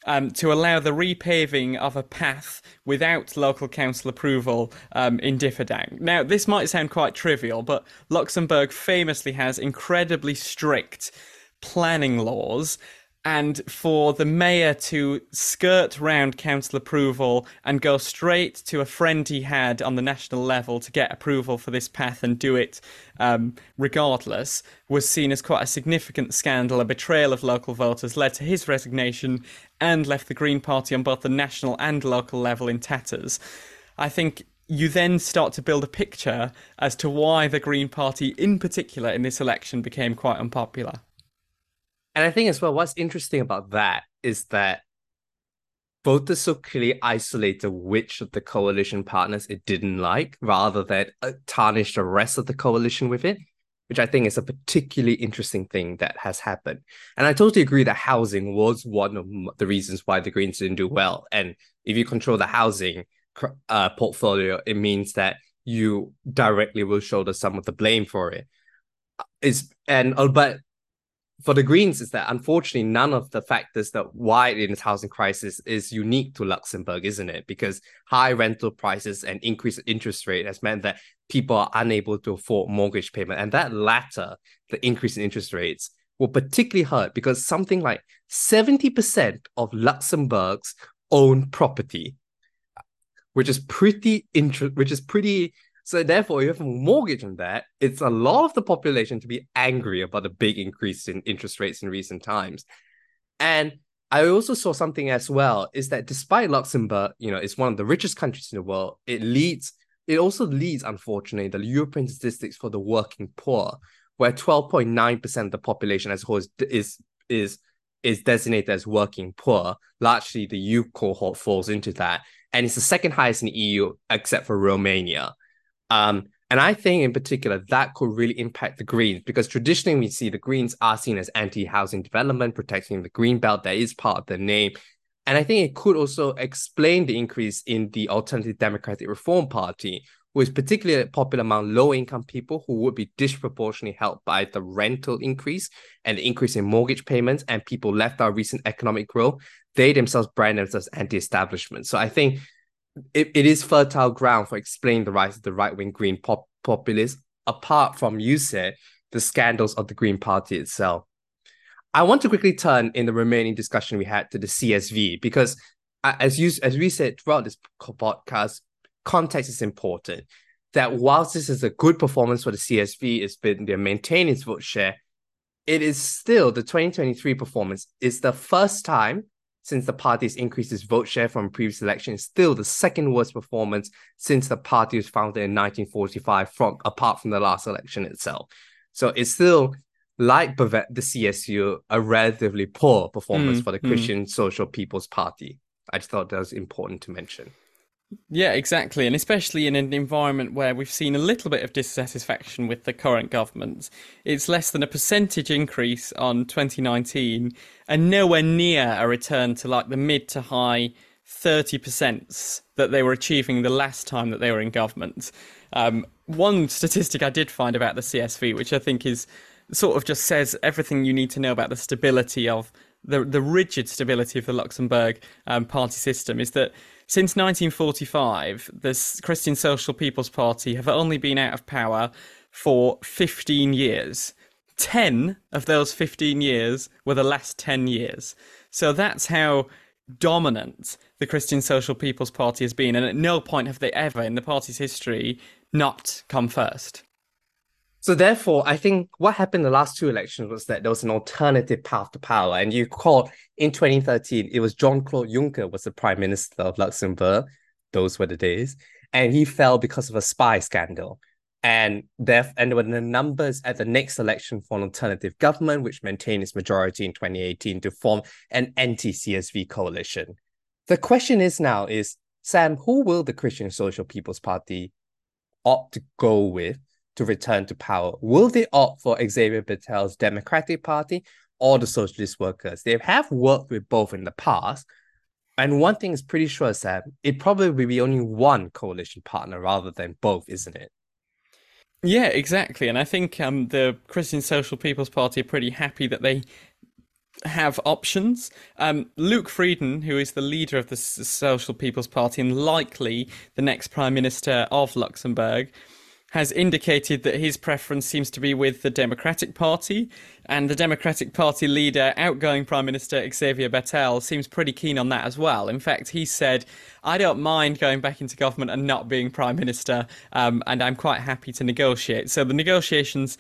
um, to allow the repaving of a path without local council approval um, in Differdange. Now, this might sound quite trivial, but Luxembourg famously has incredibly strict planning laws and for the mayor to skirt round council approval and go straight to a friend he had on the national level to get approval for this path and do it um, regardless was seen as quite a significant scandal. A betrayal of local voters led to his resignation and left the Green Party on both the national and local level in tatters. I think you then start to build a picture as to why the Green Party, in particular in this election, became quite unpopular. And I think as well, what's interesting about that is that voters so clearly isolated which of the coalition partners it didn't like rather than uh, tarnish the rest of the coalition with it, which I think is a particularly interesting thing that has happened. And I totally agree that housing was one of the reasons why the Greens didn't do well. And if you control the housing uh, portfolio, it means that you directly will shoulder some of the blame for it. Is and uh, but for the Greens is that unfortunately none of the factors that why in this housing crisis is unique to Luxembourg, isn't it? Because high rental prices and increased interest rate has meant that people are unable to afford mortgage payment, and that latter, the increase in interest rates, will particularly hurt because something like seventy percent of Luxembourg's own property, which is pretty interest, which is pretty so therefore, you have a mortgage on that. It's a lot of the population to be angry about the big increase in interest rates in recent times. And I also saw something as well is that despite Luxembourg, you know, it's one of the richest countries in the world, it leads, it also leads, unfortunately, the European statistics for the working poor, where 12.9% of the population as a whole is is is, is designated as working poor. Largely the youth cohort falls into that. And it's the second highest in the EU, except for Romania. Um, and I think in particular that could really impact the Greens because traditionally we see the Greens are seen as anti-housing development, protecting the green belt. That is part of the name. And I think it could also explain the increase in the Alternative Democratic Reform Party, who is particularly popular among low-income people who would be disproportionately helped by the rental increase and the increase in mortgage payments and people left our recent economic growth. They themselves brand themselves as anti-establishment. So I think it, it is fertile ground for explaining the rise of the right wing Green pop- populists, apart from, you said, the scandals of the Green Party itself. I want to quickly turn in the remaining discussion we had to the CSV because, as you as we said throughout this podcast, context is important. That whilst this is a good performance for the CSV, it's been they maintain its vote share. It is still the 2023 performance is the first time since the party's increased its vote share from previous election is still the second worst performance since the party was founded in 1945 from apart from the last election itself. So it's still like the CSU, a relatively poor performance mm, for the mm. Christian mm. Social People's Party. I just thought that was important to mention. Yeah, exactly. And especially in an environment where we've seen a little bit of dissatisfaction with the current government. It's less than a percentage increase on 2019 and nowhere near a return to like the mid to high 30% that they were achieving the last time that they were in government. Um, one statistic I did find about the CSV, which I think is sort of just says everything you need to know about the stability of the the rigid stability of the Luxembourg um, party system, is that since 1945, the Christian Social People's Party have only been out of power for 15 years. 10 of those 15 years were the last 10 years. So that's how dominant the Christian Social People's Party has been. And at no point have they ever, in the party's history, not come first. So therefore, I think what happened in the last two elections was that there was an alternative path to power. And you called in 2013, it was Jean-Claude Juncker was the prime minister of Luxembourg. Those were the days. And he fell because of a spy scandal. And there, and when the numbers at the next election for an alternative government, which maintained its majority in 2018 to form an anti-CSV coalition. The question is now is Sam, who will the Christian Social People's Party opt to go with to return to power? Will they opt for Xavier Bettel's Democratic Party or the Socialist Workers? They have worked with both in the past. And one thing is pretty sure, Sam, it probably will be only one coalition partner rather than both, isn't it? Yeah, exactly. And I think um, the Christian Social People's Party are pretty happy that they have options. Um, Luc Frieden, who is the leader of the Social People's Party and likely the next Prime Minister of Luxembourg, has indicated that his preference seems to be with the Democratic Party, and the Democratic Party leader, outgoing Prime Minister Xavier Bettel, seems pretty keen on that as well. In fact, he said, I don't mind going back into government and not being Prime Minister, um, and I'm quite happy to negotiate. So the negotiations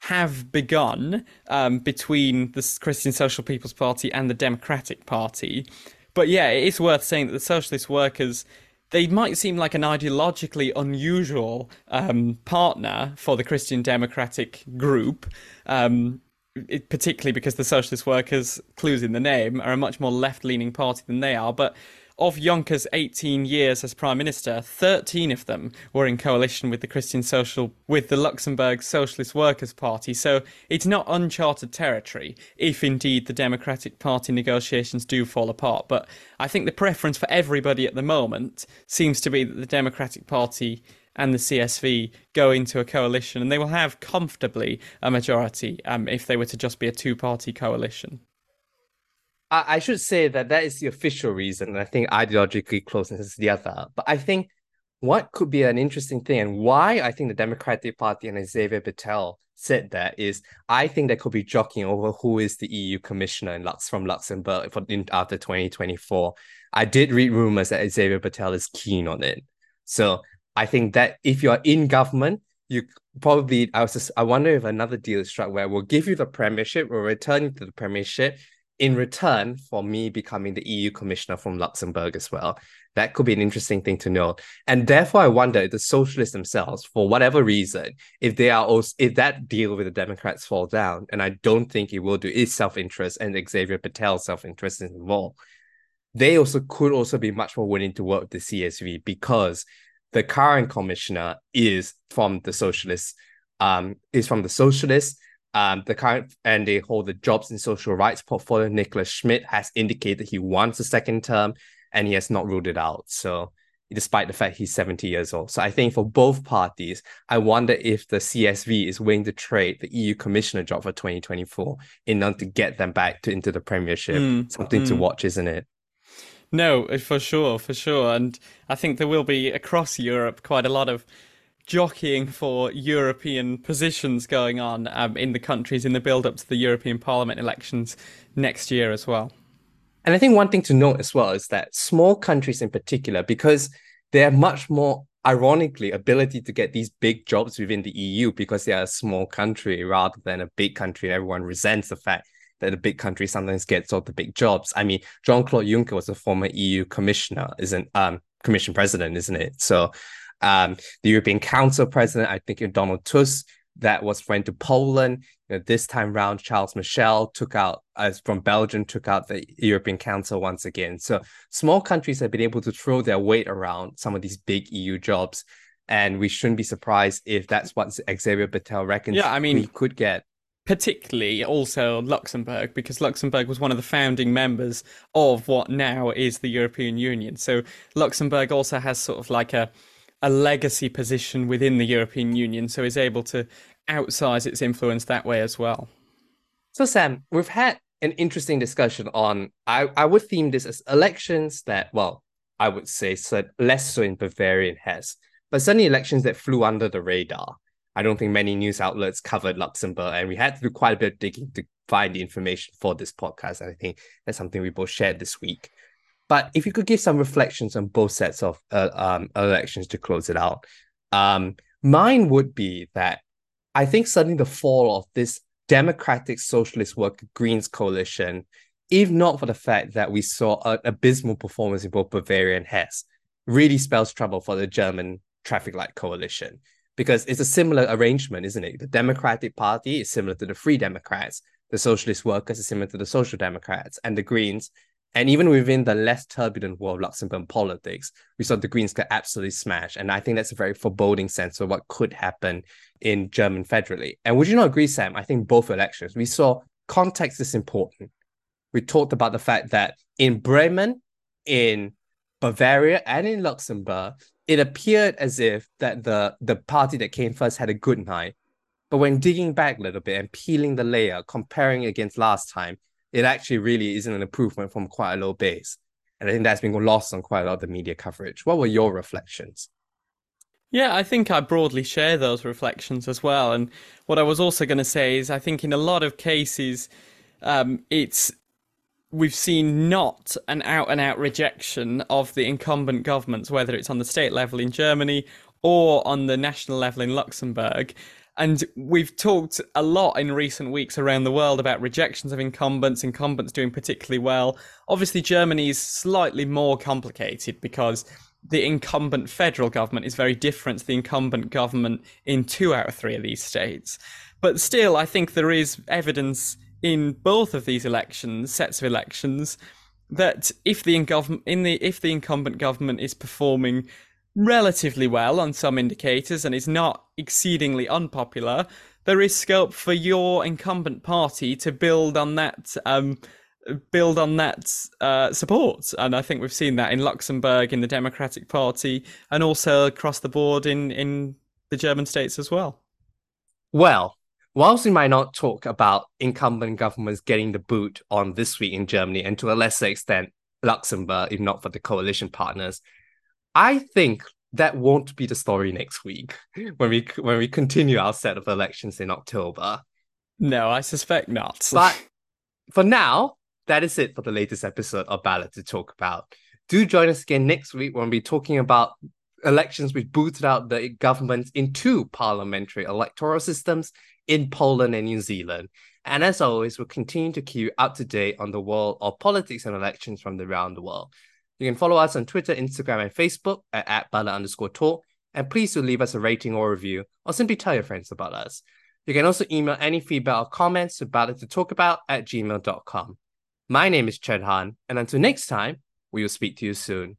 have begun um, between the Christian Social People's Party and the Democratic Party. But yeah, it is worth saying that the Socialist Workers they might seem like an ideologically unusual um, partner for the Christian Democratic group, um, it, particularly because the Socialist Workers, clues in the name, are a much more left leaning party than they are. But of Juncker's 18 years as prime minister, 13 of them were in coalition with the Christian Social with the Luxembourg Socialist Workers Party. So it's not uncharted territory if indeed the Democratic Party negotiations do fall apart. But I think the preference for everybody at the moment seems to be that the Democratic Party and the CSV go into a coalition, and they will have comfortably a majority um, if they were to just be a two-party coalition. I, I should say that that is the official reason. I think ideologically closeness is the other. But I think what could be an interesting thing and why I think the Democratic Party and Xavier Bettel said that is I think they could be jockeying over who is the EU commissioner in Lux from Luxembourg for in, after 2024. I did read rumors that Xavier Bettel is keen on it. So I think that if you're in government, you probably I was just I wonder if another deal is struck where we'll give you the premiership, we'll return you to the premiership, in return for me becoming the EU commissioner from Luxembourg as well. That could be an interesting thing to know. And therefore, I wonder if the socialists themselves, for whatever reason, if they are also if that deal with the Democrats fall down, and I don't think it will do, is self-interest and Xavier Bettel's self-interest is involved. They also could also be much more willing to work with the CSV because the current commissioner is from the socialists, um, is from the socialists um, the current and they hold the jobs and social rights portfolio. Nicolas Schmit has indicated he wants a second term and he has not ruled it out. So despite the fact he's 70 years old. So I think for both parties, I wonder if the CSV is willing to trade the EU commissioner job for 2024 in order to get them back to into the premiership. Mm, Something mm. to watch, isn't it? No, for sure, for sure. And I think there will be across Europe quite a lot of jockeying for European positions going on um, in the countries in the build up to the European Parliament elections next year as well. And I think one thing to note as well is that small countries in particular, because they have much more ironically ability to get these big jobs within the EU because they are a small country rather than a big country. Everyone resents the fact that a big country sometimes gets all the big jobs. I mean, Jean-Claude Juncker was a former EU commissioner, isn't um commission president, isn't it? So um, the European Council president, I think Donald Tusk, that was friend to Poland. You know, this time round, Charles Michel took out, as from Belgium, took out the European Council once again. So small countries have been able to throw their weight around some of these big EU jobs. And we shouldn't be surprised if that's what Xavier Bettel reckons yeah, I mean, we could get particularly also Luxembourg, because Luxembourg was one of the founding members of what now is the European Union. So Luxembourg also has sort of like a a legacy position within the European Union, so is able to outsize its influence that way as well. So, Sam, we've had an interesting discussion on. I, I would theme this as elections that, well, I would say less so in Bavarian Hesse, but certainly elections that flew under the radar. I don't think many news outlets covered Luxembourg, and we had to do quite a bit of digging to find the information for this podcast. And I think that's something we both shared this week. But if you could give some reflections on both sets of uh, um, elections to close it out, um, mine would be that I think suddenly the fall of this Democratic Socialist Worker Greens coalition, if not for the fact that we saw an abysmal performance in both Bavaria and Hesse, really spells trouble for the German traffic light coalition because it's a similar arrangement, isn't it? The Democratic Party is similar to the Free Democrats, the Socialist Workers is similar to the Social Democrats, and the Greens. And even within the less turbulent world of Luxembourg politics, we saw the Greens get absolutely smashed. And I think that's a very foreboding sense of what could happen in German federally. And would you not agree, Sam? I think both elections, we saw context is important. We talked about the fact that in Bremen, in Bavaria, and in Luxembourg, it appeared as if that the the party that came first had a good night. But when digging back a little bit and peeling the layer, comparing against last time, it actually really isn't an improvement from quite a low base. And I think that's been lost on quite a lot of the media coverage. What were your reflections? Yeah, I think I broadly share those reflections as well. And what I was also going to say is, I think in a lot of cases, um, it's we've seen not an out and out rejection of the incumbent governments, whether it's on the state level in Germany or on the national level in Luxembourg. And we've talked a lot in recent weeks around the world about rejections of incumbents, incumbents doing particularly well. Obviously, Germany is slightly more complicated because the incumbent federal government is very different to the incumbent government in two out of three of these states. But still, I think there is evidence in both of these elections, sets of elections, that if the in the if the incumbent government is performing relatively well on some indicators and is not exceedingly unpopular, there is scope for your incumbent party to build on that um, build on that uh, support. And I think we've seen that in Luxembourg in the Democratic Party and also across the board in in the German states as well. Well, whilst we might not talk about incumbent governments getting the boot on this week in Germany and to a lesser extent Luxembourg, if not for the coalition partners, I think that won't be the story next week when we when we continue our set of elections in October. No, I suspect not. but for now, that is it for the latest episode of Ballot to talk about. Do join us again next week when we're talking about elections which booted out the governments in two parliamentary electoral systems in Poland and New Zealand. And as always, we'll continue to keep you up to date on the world of politics and elections from around the world. You can follow us on Twitter, Instagram, and Facebook at, at underscore talk. And please do leave us a rating or review, or simply tell your friends about us. You can also email any feedback or comments to ballot to talk about at gmail.com. My name is Chern Han, and until next time, we will speak to you soon.